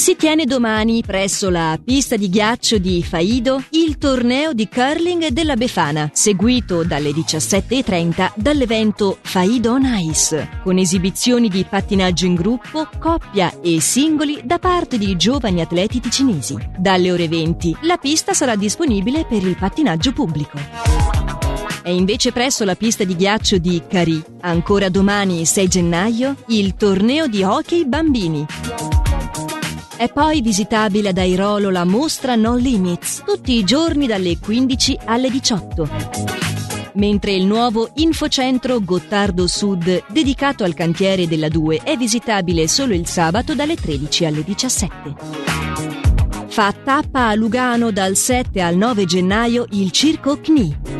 Si tiene domani presso la pista di ghiaccio di Faido il torneo di curling della Befana, seguito dalle 17.30 dall'evento Faido on Ice, con esibizioni di pattinaggio in gruppo, coppia e singoli da parte di giovani atleti ticinesi. Dalle ore 20 la pista sarà disponibile per il pattinaggio pubblico. È invece presso la pista di ghiaccio di Cari, ancora domani 6 gennaio, il torneo di hockey bambini. È poi visitabile ad Airolo la mostra No Limits, tutti i giorni dalle 15 alle 18. Mentre il nuovo infocentro Gottardo Sud, dedicato al cantiere della 2, è visitabile solo il sabato dalle 13 alle 17. Fa tappa a Lugano dal 7 al 9 gennaio il Circo CNI.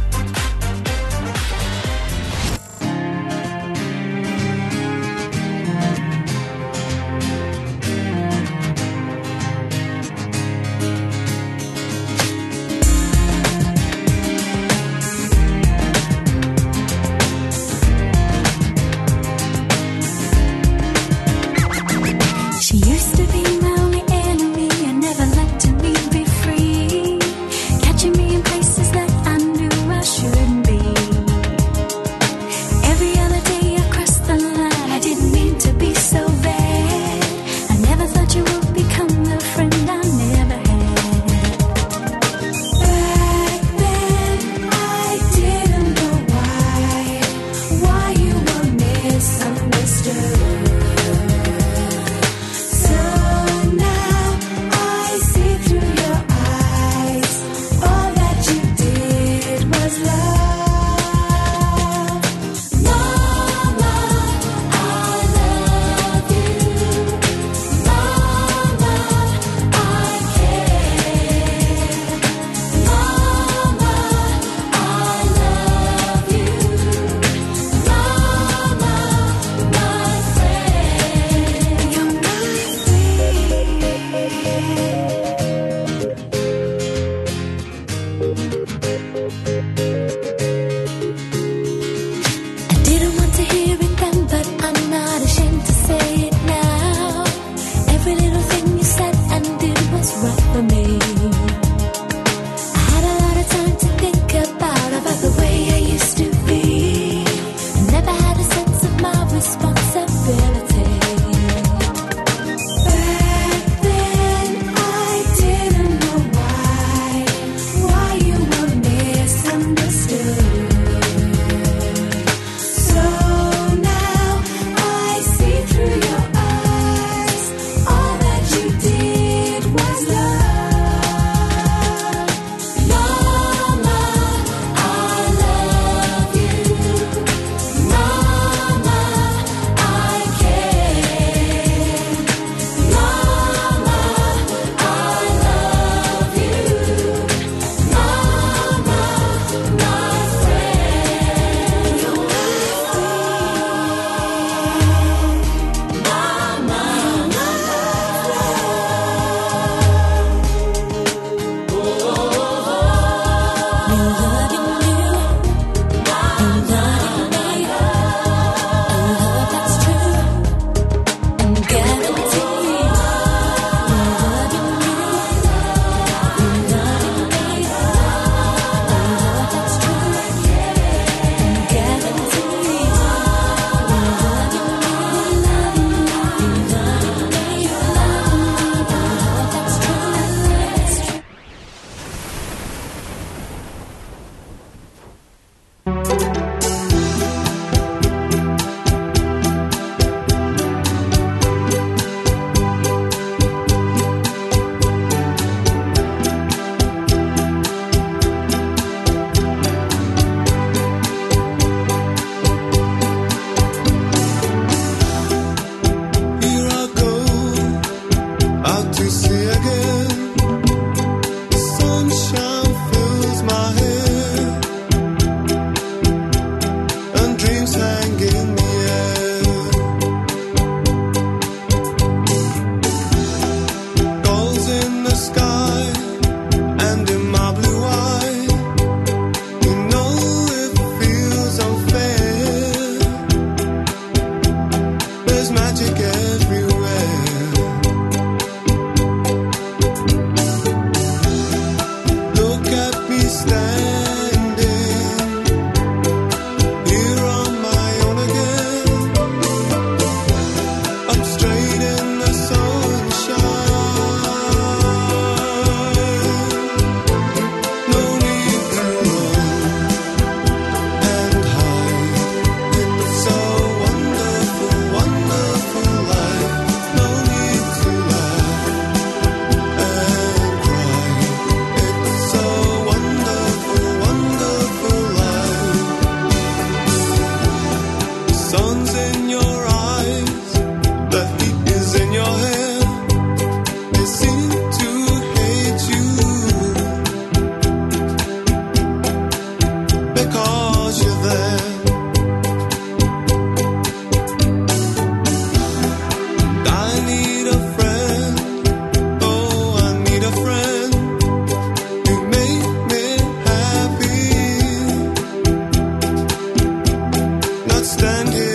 standing